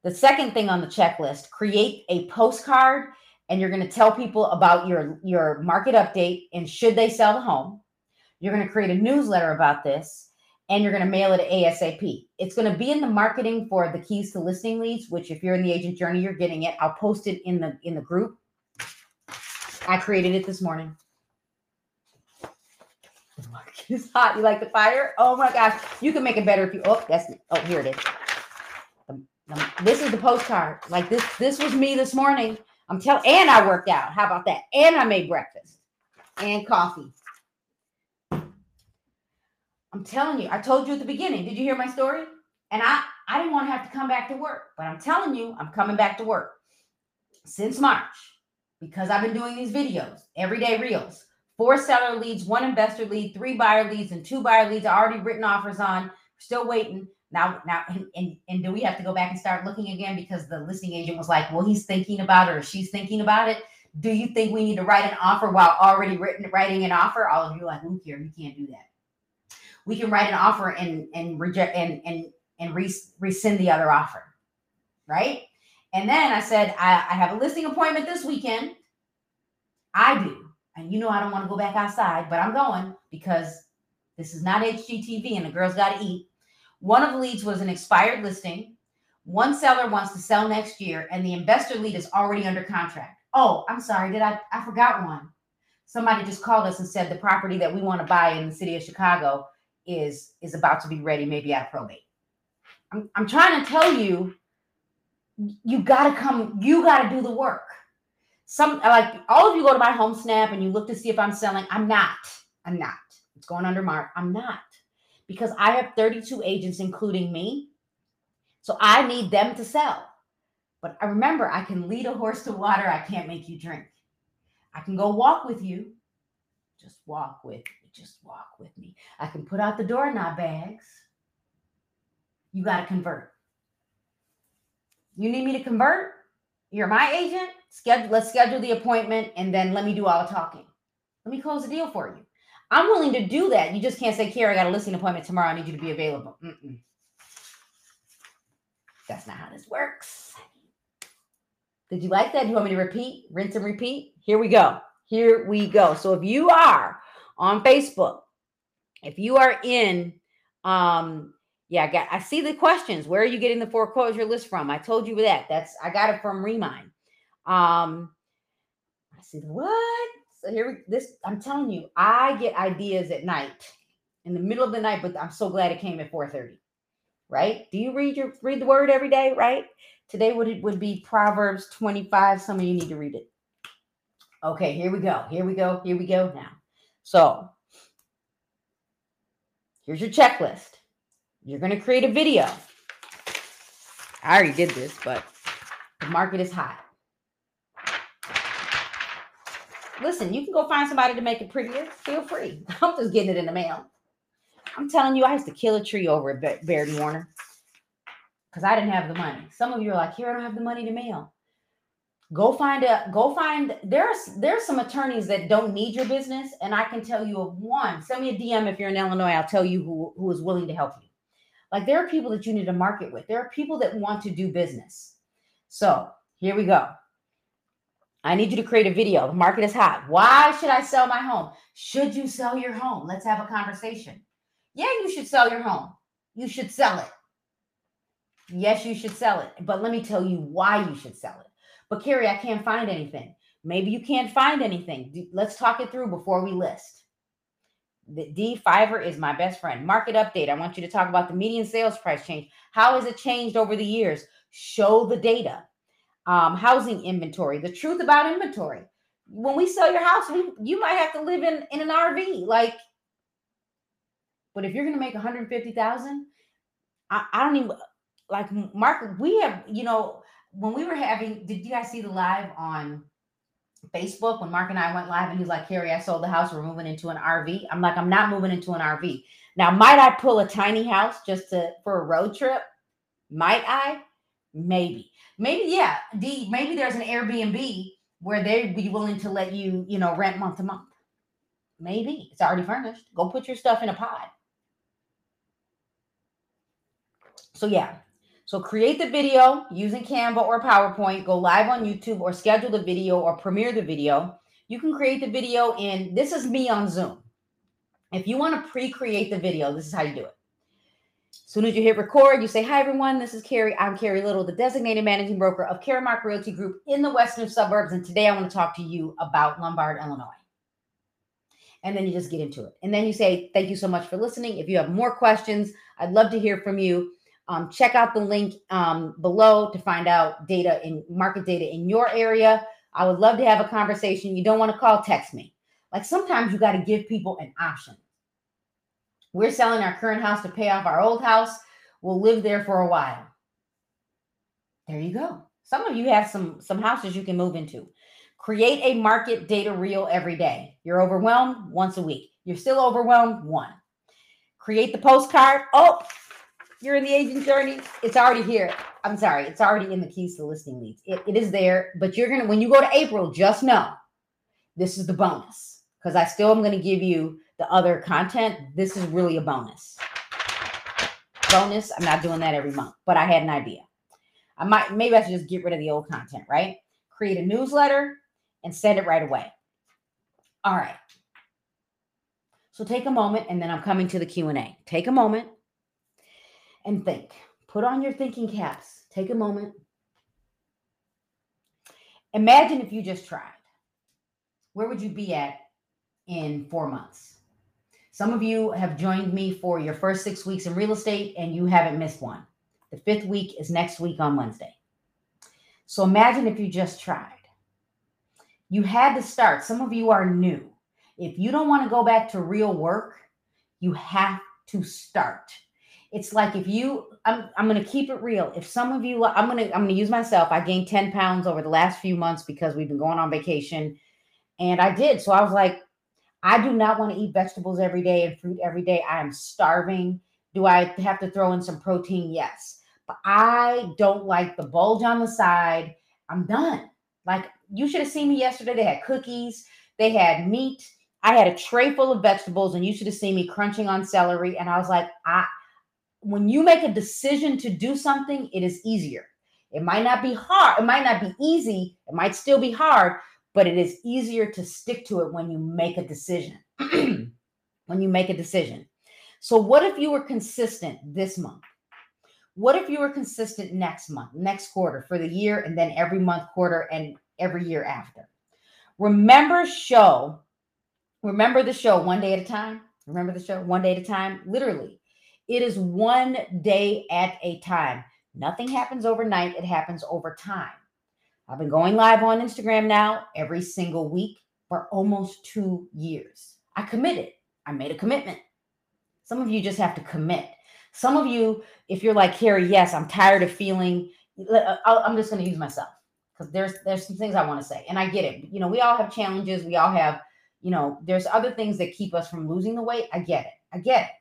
The second thing on the checklist, create a postcard and you're going to tell people about your your market update and should they sell the home. You're going to create a newsletter about this and you're going to mail it ASAP. It's going to be in the marketing for the keys to listing leads, which if you're in the agent journey, you're getting it. I'll post it in the in the group. I created it this morning. Is hot. You like the fire? Oh my gosh. You can make it better if you oh that's oh here it is. This is the postcard. Like this, this was me this morning. I'm telling, and I worked out. How about that? And I made breakfast and coffee. I'm telling you, I told you at the beginning. Did you hear my story? And I, I didn't want to have to come back to work, but I'm telling you, I'm coming back to work since March because I've been doing these videos, everyday reels. Four seller leads, one investor lead, three buyer leads, and two buyer leads. I already written offers on. Still waiting. Now, now, and, and, and do we have to go back and start looking again because the listing agent was like, well, he's thinking about it or she's thinking about it. Do you think we need to write an offer while already written writing an offer? All of you are like, look here, you can't do that. We can write an offer and and reject and and and res- rescind the other offer, right? And then I said, I, I have a listing appointment this weekend. I do, and you know I don't want to go back outside, but I'm going because this is not HGTV and the girls got to eat. One of the leads was an expired listing. One seller wants to sell next year, and the investor lead is already under contract. Oh, I'm sorry. Did I? I forgot one. Somebody just called us and said the property that we want to buy in the city of Chicago is is about to be ready, maybe at probate. I'm, I'm trying to tell you, you got to come. You got to do the work. Some like all of you go to my Homesnap and you look to see if I'm selling. I'm not. I'm not. It's going under mark. I'm not because I have 32 agents, including me. So I need them to sell. But I remember, I can lead a horse to water. I can't make you drink. I can go walk with you. Just walk with me. Just walk with me. I can put out the doorknob bags. You got to convert. You need me to convert? You're my agent. Schedule. Let's schedule the appointment, and then let me do all the talking. Let me close the deal for you. I'm willing to do that. You just can't say, Carrie, I got a listing appointment tomorrow. I need you to be available. Mm-mm. That's not how this works. Did you like that? Do you want me to repeat, rinse and repeat? Here we go. Here we go. So if you are on Facebook, if you are in, um, yeah, I got I see the questions. Where are you getting the foreclosure list from? I told you that. That's I got it from Remine. Um, I see what? So here we this I'm telling you, I get ideas at night in the middle of the night, but I'm so glad it came at 4:30 right? Do you read your read the word every day, right? Today would it would be Proverbs 25. Some of you need to read it. Okay, here we go. Here we go. Here we go now. So here's your checklist. You're going to create a video. I already did this, but the market is hot. Listen, you can go find somebody to make it prettier. Feel free. I'm just getting it in the mail. I'm telling you, I used to kill a tree over at Baird Warner because I didn't have the money. Some of you are like, here, I don't have the money to mail. Go find a go find there's there's some attorneys that don't need your business, and I can tell you of one. Send me a DM if you're in Illinois. I'll tell you who, who is willing to help you. Like there are people that you need to market with. There are people that want to do business. So here we go. I need you to create a video. The market is hot. Why should I sell my home? Should you sell your home? Let's have a conversation. Yeah, you should sell your home. You should sell it. Yes, you should sell it. But let me tell you why you should sell it. But Carrie, I can't find anything. Maybe you can't find anything. Let's talk it through before we list. The D Fiverr is my best friend. Market update. I want you to talk about the median sales price change. How has it changed over the years? Show the data. Um, housing inventory. The truth about inventory. When we sell your house, we, you might have to live in, in an RV. Like but if you're going to make 150,000, I, I don't even like Mark. We have, you know, when we were having, did you guys see the live on Facebook when Mark and I went live and he's like, Carrie, I sold the house. We're moving into an RV. I'm like, I'm not moving into an RV. Now, might I pull a tiny house just to for a road trip? Might I? Maybe. Maybe, yeah. D, maybe there's an Airbnb where they'd be willing to let you, you know, rent month to month. Maybe it's already furnished. Go put your stuff in a pod. So yeah. So create the video using Canva or PowerPoint, go live on YouTube or schedule the video or premiere the video. You can create the video in this is me on Zoom. If you want to pre-create the video, this is how you do it. Soon as you hit record, you say, Hi everyone, this is Carrie. I'm Carrie Little, the designated managing broker of Caramark Realty Group in the Western suburbs. And today I want to talk to you about Lombard, Illinois. And then you just get into it. And then you say, Thank you so much for listening. If you have more questions, I'd love to hear from you. Um, check out the link um, below to find out data in market data in your area. I would love to have a conversation. You don't want to call, text me. Like sometimes you got to give people an option. We're selling our current house to pay off our old house. We'll live there for a while. There you go. Some of you have some some houses you can move into. Create a market data reel every day. You're overwhelmed once a week. You're still overwhelmed one. Create the postcard. Oh, you're in the agent journey, it's already here. I'm sorry, it's already in the keys to listing leads. It, it is there, but you're gonna when you go to April, just know this is the bonus because I still am gonna give you the other content. This is really a bonus. Bonus. I'm not doing that every month, but I had an idea. I might maybe I should just get rid of the old content, right? Create a newsletter and send it right away. All right. So take a moment and then I'm coming to the Q&A. Take a moment and think. Put on your thinking caps. Take a moment. Imagine if you just tried. Where would you be at in 4 months? Some of you have joined me for your first 6 weeks in real estate and you haven't missed one. The 5th week is next week on Wednesday. So imagine if you just tried. You had to start. Some of you are new. If you don't want to go back to real work, you have to start. It's like if you, I'm, I'm going to keep it real. If some of you, I'm going to, I'm going to use myself. I gained 10 pounds over the last few months because we've been going on vacation and I did. So I was like, I do not want to eat vegetables every day and fruit every day. I am starving. Do I have to throw in some protein? Yes. But I don't like the bulge on the side. I'm done. Like you should have seen me yesterday. They had cookies, they had meat, I had a tray full of vegetables, and you should have seen me crunching on celery. And I was like, I when you make a decision to do something, it is easier. It might not be hard, it might not be easy, it might still be hard, but it is easier to stick to it when you make a decision. when you make a decision. So, what if you were consistent this month? What if you were consistent next month, next quarter, for the year, and then every month, quarter, and every year after? Remember, show Remember the show one day at a time? Remember the show one day at a time? Literally, it is one day at a time. Nothing happens overnight, it happens over time. I've been going live on Instagram now every single week for almost two years. I committed, I made a commitment. Some of you just have to commit. Some of you, if you're like Carrie, yes, I'm tired of feeling. Uh, I'm just going to use myself because there's there's some things I want to say, and I get it. You know, we all have challenges. We all have you know, there's other things that keep us from losing the weight. I get it. I get it.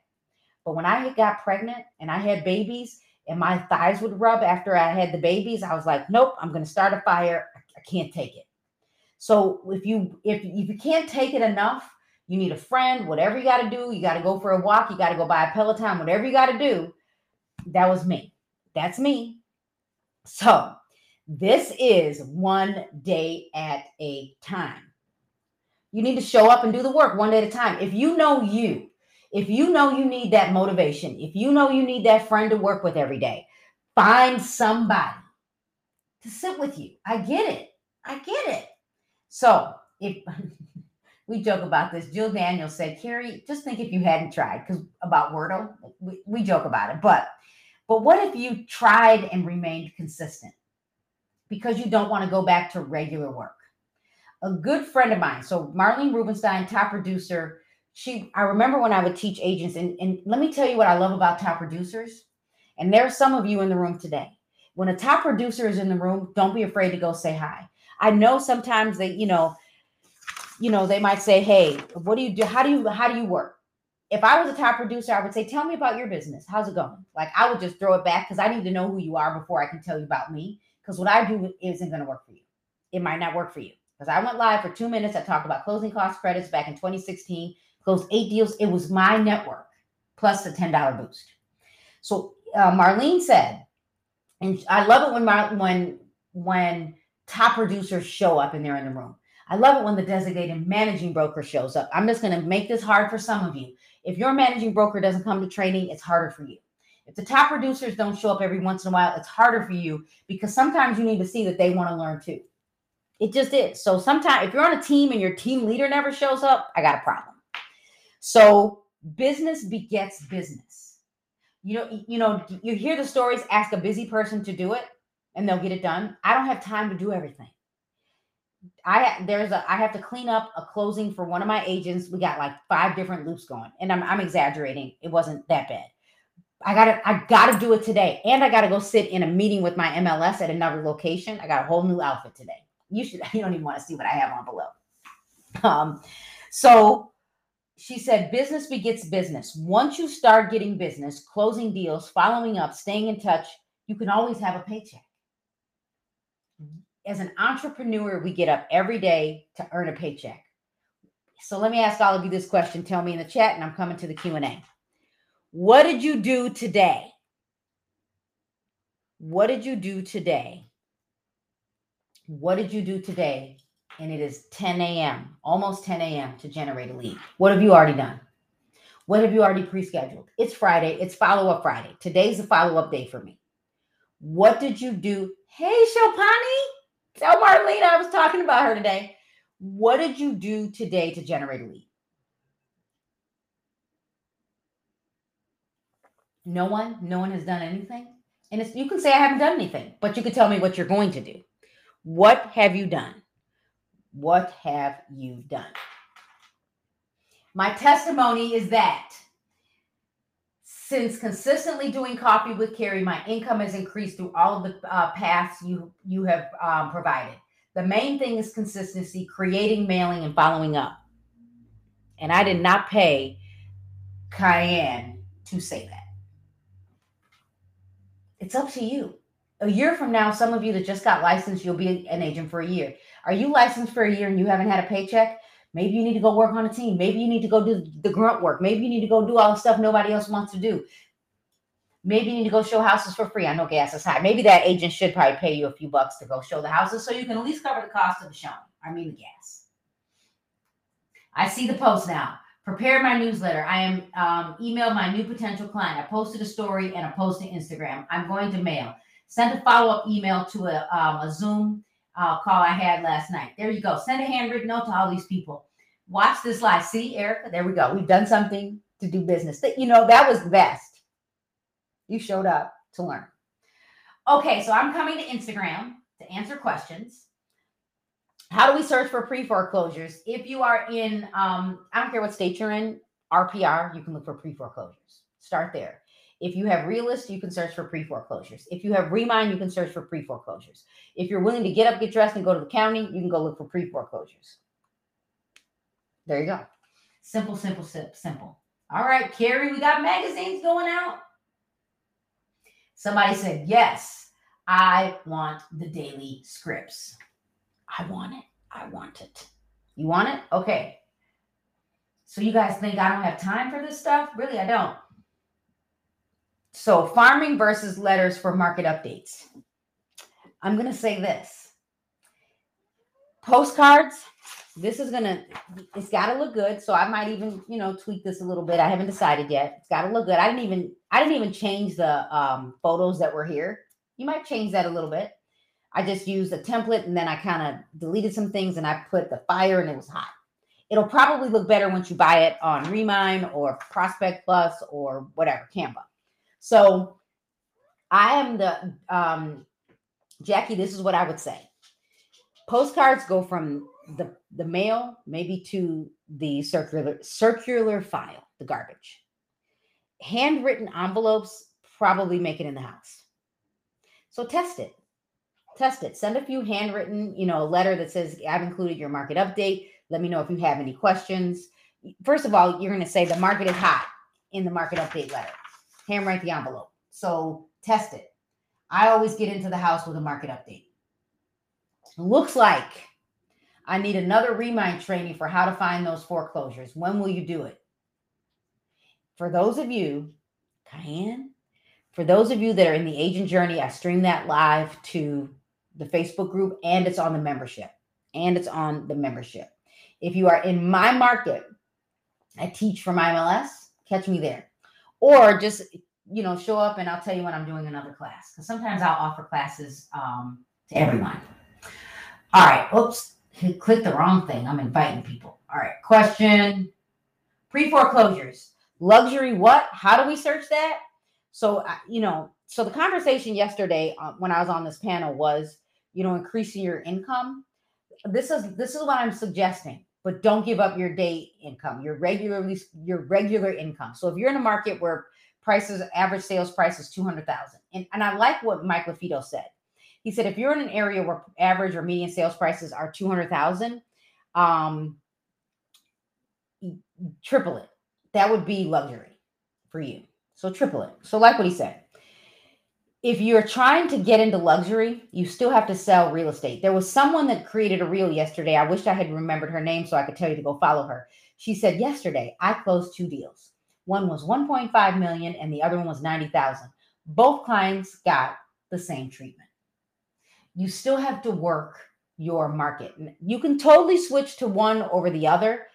But when I got pregnant and I had babies and my thighs would rub after I had the babies, I was like, nope, I'm going to start a fire. I can't take it. So if you if if you can't take it enough, you need a friend, whatever you got to do, you got to go for a walk, you got to go buy a Peloton, whatever you got to do. That was me. That's me. So, this is one day at a time. You need to show up and do the work one day at a time. If you know you, if you know you need that motivation, if you know you need that friend to work with every day, find somebody to sit with you. I get it. I get it. So if we joke about this, Jill Daniels said, Carrie, just think if you hadn't tried, because about Wordle, we, we joke about it. But but what if you tried and remained consistent? Because you don't want to go back to regular work a good friend of mine. So Marlene Rubenstein, top producer. She, I remember when I would teach agents, and, and let me tell you what I love about top producers. And there's some of you in the room today. When a top producer is in the room, don't be afraid to go say hi. I know sometimes they, you know, you know, they might say, "Hey, what do you do? How do you how do you work?" If I was a top producer, I would say, "Tell me about your business. How's it going?" Like I would just throw it back because I need to know who you are before I can tell you about me. Because what I do isn't going to work for you. It might not work for you because I went live for two minutes. I talked about closing cost credits back in 2016, closed eight deals. It was my network plus a $10 boost. So uh, Marlene said, and I love it when Mar- when when top producers show up and they're in the room. I love it when the designated managing broker shows up. I'm just going to make this hard for some of you. If your managing broker doesn't come to training, it's harder for you. If the top producers don't show up every once in a while, it's harder for you because sometimes you need to see that they want to learn too. It just is. So sometimes if you're on a team and your team leader never shows up, I got a problem. So business begets business. You know, you know, you hear the stories, ask a busy person to do it and they'll get it done. I don't have time to do everything. I there's a I have to clean up a closing for one of my agents. We got like five different loops going, and I'm I'm exaggerating. It wasn't that bad. I gotta I gotta do it today, and I gotta go sit in a meeting with my MLS at another location. I got a whole new outfit today you should you don't even want to see what I have on below. Um, so she said business begets business. Once you start getting business, closing deals, following up, staying in touch, you can always have a paycheck. As an entrepreneur, we get up every day to earn a paycheck. So let me ask all of you this question. Tell me in the chat, and I'm coming to the Q&A. What did you do today? What did you do today? What did you do today and it is 10 a.m., almost 10 a.m. to generate a lead. What have you already done? What have you already pre scheduled? It's Friday. It's follow up Friday. Today's the follow up day for me. What did you do? Hey, Shopani, tell Marlene I was talking about her today. What did you do today to generate a lead? No one, no one has done anything. And you can say I haven't done anything, but you could tell me what you're going to do. What have you done? What have you done? My testimony is that since consistently doing coffee with Carrie, my income has increased through all of the uh, paths you you have um, provided. The main thing is consistency, creating, mailing, and following up. And I did not pay Cayenne to say that. It's up to you. A year from now, some of you that just got licensed, you'll be an agent for a year. Are you licensed for a year and you haven't had a paycheck? Maybe you need to go work on a team. Maybe you need to go do the grunt work. Maybe you need to go do all the stuff nobody else wants to do. Maybe you need to go show houses for free. I know gas is high. Maybe that agent should probably pay you a few bucks to go show the houses so you can at least cover the cost of the showing. I mean, the gas. I see the post now. Prepare my newsletter. I am um, emailed my new potential client. I posted a story and a post to Instagram. I'm going to mail. Send a follow up email to a, um, a Zoom uh, call I had last night. There you go. Send a handwritten note to all these people. Watch this live. See, Erica, there we go. We've done something to do business. That you know, that was the best. You showed up to learn. Okay, so I'm coming to Instagram to answer questions. How do we search for pre foreclosures? If you are in, um, I don't care what state you're in, RPR, you can look for pre foreclosures. Start there. If you have Realist, you can search for pre foreclosures. If you have Remine, you can search for pre foreclosures. If you're willing to get up, get dressed, and go to the county, you can go look for pre foreclosures. There you go. Simple, simple, simple. All right, Carrie, we got magazines going out. Somebody said, Yes, I want the daily scripts. I want it. I want it. You want it? Okay. So you guys think I don't have time for this stuff? Really, I don't. So, farming versus letters for market updates. I'm going to say this postcards. This is going to, it's got to look good. So, I might even, you know, tweak this a little bit. I haven't decided yet. It's got to look good. I didn't even, I didn't even change the um, photos that were here. You might change that a little bit. I just used a template and then I kind of deleted some things and I put the fire and it was hot. It'll probably look better once you buy it on Remine or Prospect Plus or whatever, Canva. So I am the um, Jackie. This is what I would say. Postcards go from the the mail maybe to the circular circular file, the garbage. Handwritten envelopes probably make it in the house. So test it. Test it. Send a few handwritten, you know, a letter that says, I've included your market update. Let me know if you have any questions. First of all, you're going to say the market is hot in the market update letter handwrite the envelope. So test it. I always get into the house with a market update. Looks like I need another Remine training for how to find those foreclosures. When will you do it? For those of you, Cayenne, for those of you that are in the agent journey, I stream that live to the Facebook group and it's on the membership. And it's on the membership. If you are in my market, I teach from MLS, catch me there or just you know show up and i'll tell you when i'm doing another class because sometimes i'll offer classes um, to everyone. All right oops click the wrong thing. I'm inviting people. All right question pre-foreclosures. Luxury what? How do we search that? So you know so the conversation yesterday uh, when i was on this panel was you know increasing your income. This is this is what i'm suggesting but don't give up your day income, your regularly your regular income. So if you're in a market where prices average sales price is 200,000 and, and I like what Mike LaFido said. He said if you're in an area where average or median sales prices are 200,000 um triple it. That would be luxury for you. So triple it. So, like what he said, if you're trying to get into luxury, you still have to sell real estate. There was someone that created a reel yesterday. I wish I had remembered her name so I could tell you to go follow her. She said, Yesterday, I closed two deals. One was 1.5 million and the other one was 90,000. Both clients got the same treatment. You still have to work your market. You can totally switch to one over the other,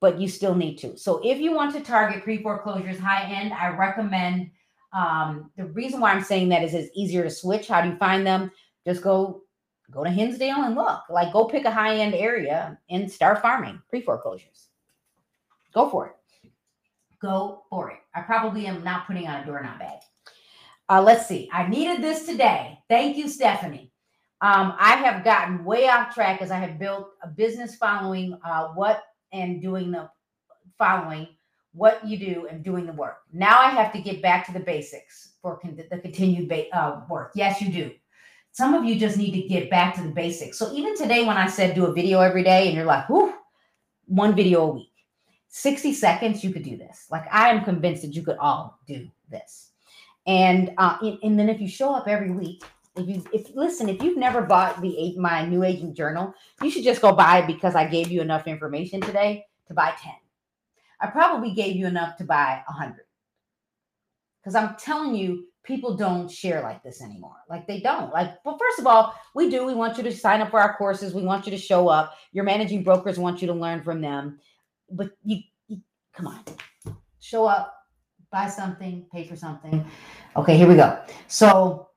but you still need to. So if you want to target pre foreclosures high end, I recommend. Um, the reason why I'm saying that is it's easier to switch. How do you find them? Just go go to Hinsdale and look. Like go pick a high end area and start farming pre foreclosures. Go for it. Go for it. I probably am not putting on a doorknob bag. Uh, let's see. I needed this today. Thank you, Stephanie. Um, I have gotten way off track as I have built a business following uh, what and doing the following what you do and doing the work. Now I have to get back to the basics for con- the continued ba- uh, work. Yes, you do. Some of you just need to get back to the basics. So even today, when I said do a video every day, and you're like, whoo, one video a week, 60 seconds, you could do this. Like I am convinced that you could all do this. And uh, and then if you show up every week if you if listen, if you've never bought the my new agent journal, you should just go buy it because I gave you enough information today to buy 10. I probably gave you enough to buy a 100. Because I'm telling you, people don't share like this anymore. Like they don't. Like, well, first of all, we do. We want you to sign up for our courses. We want you to show up. Your managing brokers want you to learn from them. But you, you come on, show up, buy something, pay for something. Okay, here we go. So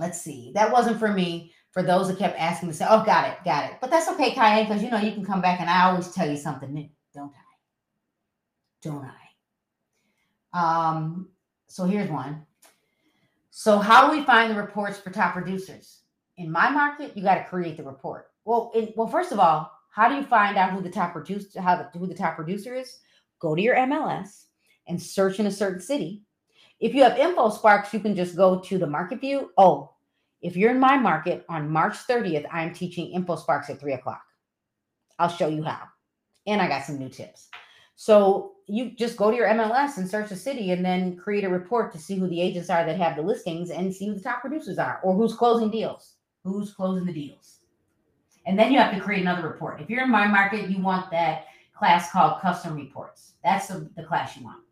Let's see. That wasn't for me. For those that kept asking to say, oh, got it, got it. But that's okay, Kaya, because you know you can come back and I always tell you something new, don't I? Don't I? Um, so here's one. So how do we find the reports for top producers? In my market, you got to create the report. Well, in, well, first of all, how do you find out who the top producer, how the, who the top producer is? Go to your MLS and search in a certain city if you have InfoSparks, you can just go to the market view. Oh, if you're in my market on March 30th, I'm teaching InfoSparks at three o'clock. I'll show you how. And I got some new tips. So you just go to your MLS and search the city and then create a report to see who the agents are that have the listings and see who the top producers are or who's closing deals. Who's closing the deals. And then you have to create another report. If you're in my market, you want that class called custom reports. That's the, the class you want.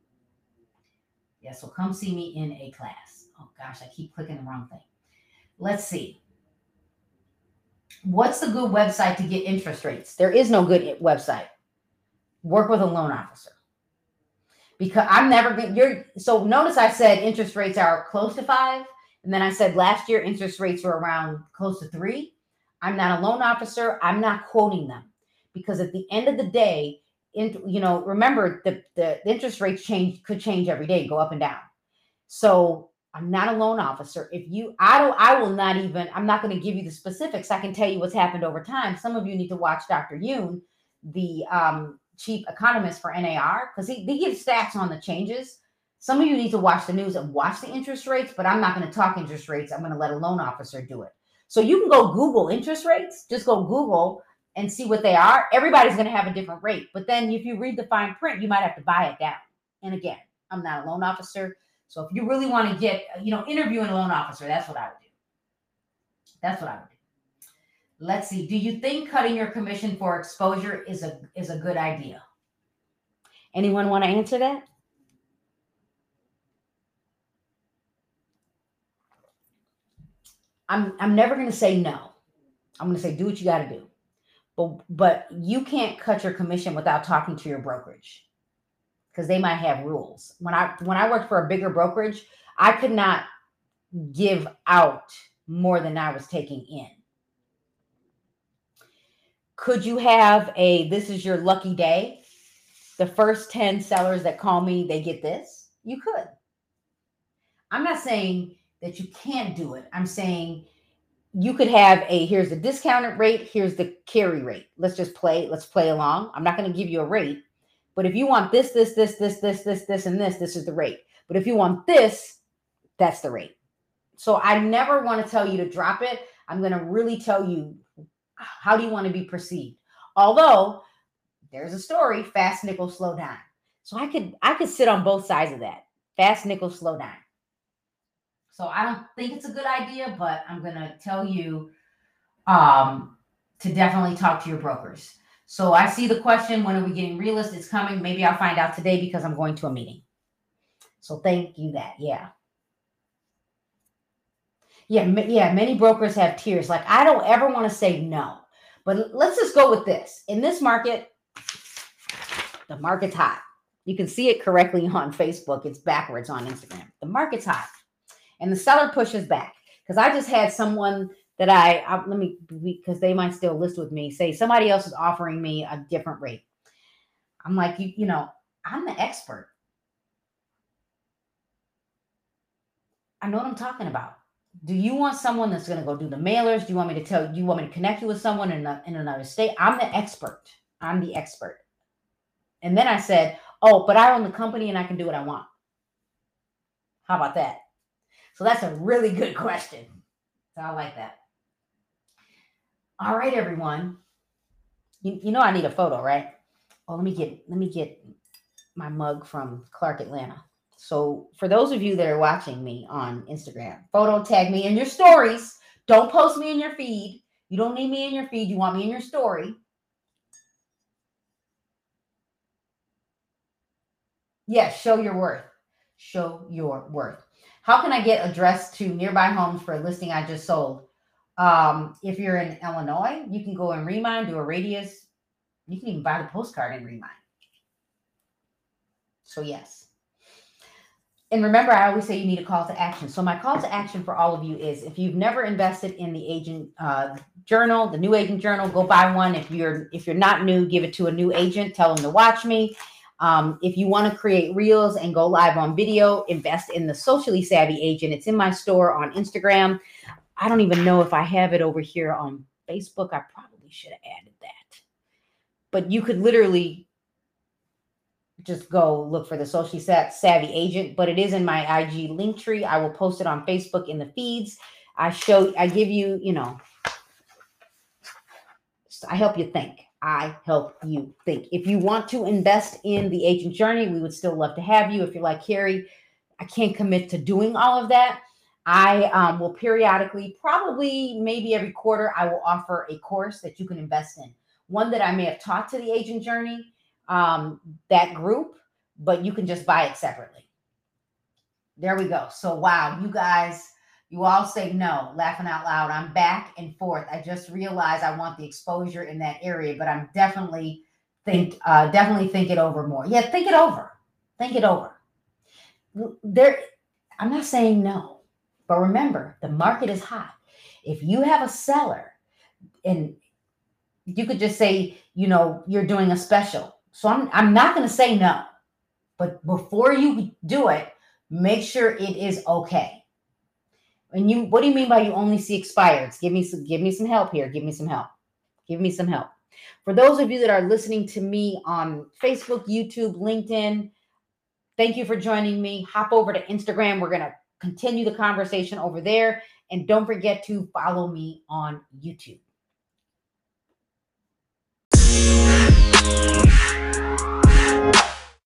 Yeah, so come see me in a class. Oh gosh, I keep clicking the wrong thing. Let's see. What's the good website to get interest rates? There is no good website. Work with a loan officer. Because I'm never going you're so notice I said interest rates are close to five. And then I said last year interest rates were around close to three. I'm not a loan officer. I'm not quoting them because at the end of the day, in, you know, remember the, the interest rates change could change every day, go up and down. So I'm not a loan officer. If you, I don't, I will not even, I'm not going to give you the specifics. I can tell you what's happened over time. Some of you need to watch Dr. Yun, the um, chief economist for NAR, because he, he gives stats on the changes. Some of you need to watch the news and watch the interest rates, but I'm not going to talk interest rates. I'm going to let a loan officer do it. So you can go Google interest rates. Just go Google and see what they are, everybody's going to have a different rate. But then if you read the fine print, you might have to buy it down. And again, I'm not a loan officer. So if you really want to get, you know, interviewing a loan officer, that's what I would do. That's what I would do. Let's see. Do you think cutting your commission for exposure is a is a good idea? Anyone want to answer that? I'm I'm never going to say no. I'm going to say do what you got to do but but you can't cut your commission without talking to your brokerage because they might have rules. When I when I worked for a bigger brokerage, I could not give out more than I was taking in. Could you have a this is your lucky day? The first 10 sellers that call me, they get this? You could. I'm not saying that you can't do it. I'm saying you could have a here's the discounted rate, here's the carry rate. Let's just play, let's play along. I'm not going to give you a rate, but if you want this, this, this, this, this, this, this, and this, this is the rate. But if you want this, that's the rate. So I never want to tell you to drop it. I'm going to really tell you how do you want to be perceived. Although there's a story, fast nickel, slow dime. So I could I could sit on both sides of that. Fast nickel, slow dime. So I don't think it's a good idea, but I'm gonna tell you um, to definitely talk to your brokers. So I see the question, when are we getting realist? It's coming. Maybe I'll find out today because I'm going to a meeting. So thank you that. Yeah. Yeah, yeah, many brokers have tiers. Like I don't ever want to say no. But let's just go with this. In this market, the market's hot. You can see it correctly on Facebook. It's backwards on Instagram. The market's hot. And the seller pushes back. Because I just had someone that I, I let me because they might still list with me say somebody else is offering me a different rate. I'm like, you, you know, I'm the expert. I know what I'm talking about. Do you want someone that's going to go do the mailers? Do you want me to tell you want me to connect you with someone in, in another state? I'm the expert. I'm the expert. And then I said, Oh, but I own the company and I can do what I want. How about that? So that's a really good question. So I like that. All right, everyone. You, you know I need a photo, right? Oh, let me get let me get my mug from Clark Atlanta. So for those of you that are watching me on Instagram, photo tag me in your stories. Don't post me in your feed. You don't need me in your feed. You want me in your story. Yes, show your worth. Show your worth. How can I get addressed to nearby homes for a listing I just sold? Um, if you're in Illinois, you can go and Remine, do a radius. You can even buy the postcard and Remine. So, yes. And remember, I always say you need a call to action. So, my call to action for all of you is if you've never invested in the agent uh, journal, the new agent journal, go buy one. If you're if you're not new, give it to a new agent. Tell them to watch me. Um, if you want to create reels and go live on video, invest in the socially savvy agent. It's in my store on Instagram. I don't even know if I have it over here on Facebook. I probably should have added that. But you could literally just go look for the socially savvy agent, but it is in my IG Linktree. I will post it on Facebook in the feeds. I show, I give you, you know, I help you think. I help you think. If you want to invest in the agent journey, we would still love to have you. If you're like Carrie, I can't commit to doing all of that. I um, will periodically, probably maybe every quarter, I will offer a course that you can invest in. One that I may have taught to the agent journey, um, that group, but you can just buy it separately. There we go. So, wow, you guys, you all say no, laughing out loud. I'm back and forth. I just realized I want the exposure in that area, but I'm definitely think, uh, definitely think it over more. Yeah, think it over. Think it over. There, I'm not saying no but remember, the market is hot. If you have a seller and you could just say, you know, you're doing a special. So I'm I'm not going to say no. But before you do it, make sure it is okay. And you what do you mean by you only see expireds? Give me some give me some help here. Give me some help. Give me some help. For those of you that are listening to me on Facebook, YouTube, LinkedIn, thank you for joining me. Hop over to Instagram. We're going to continue the conversation over there. And don't forget to follow me on YouTube.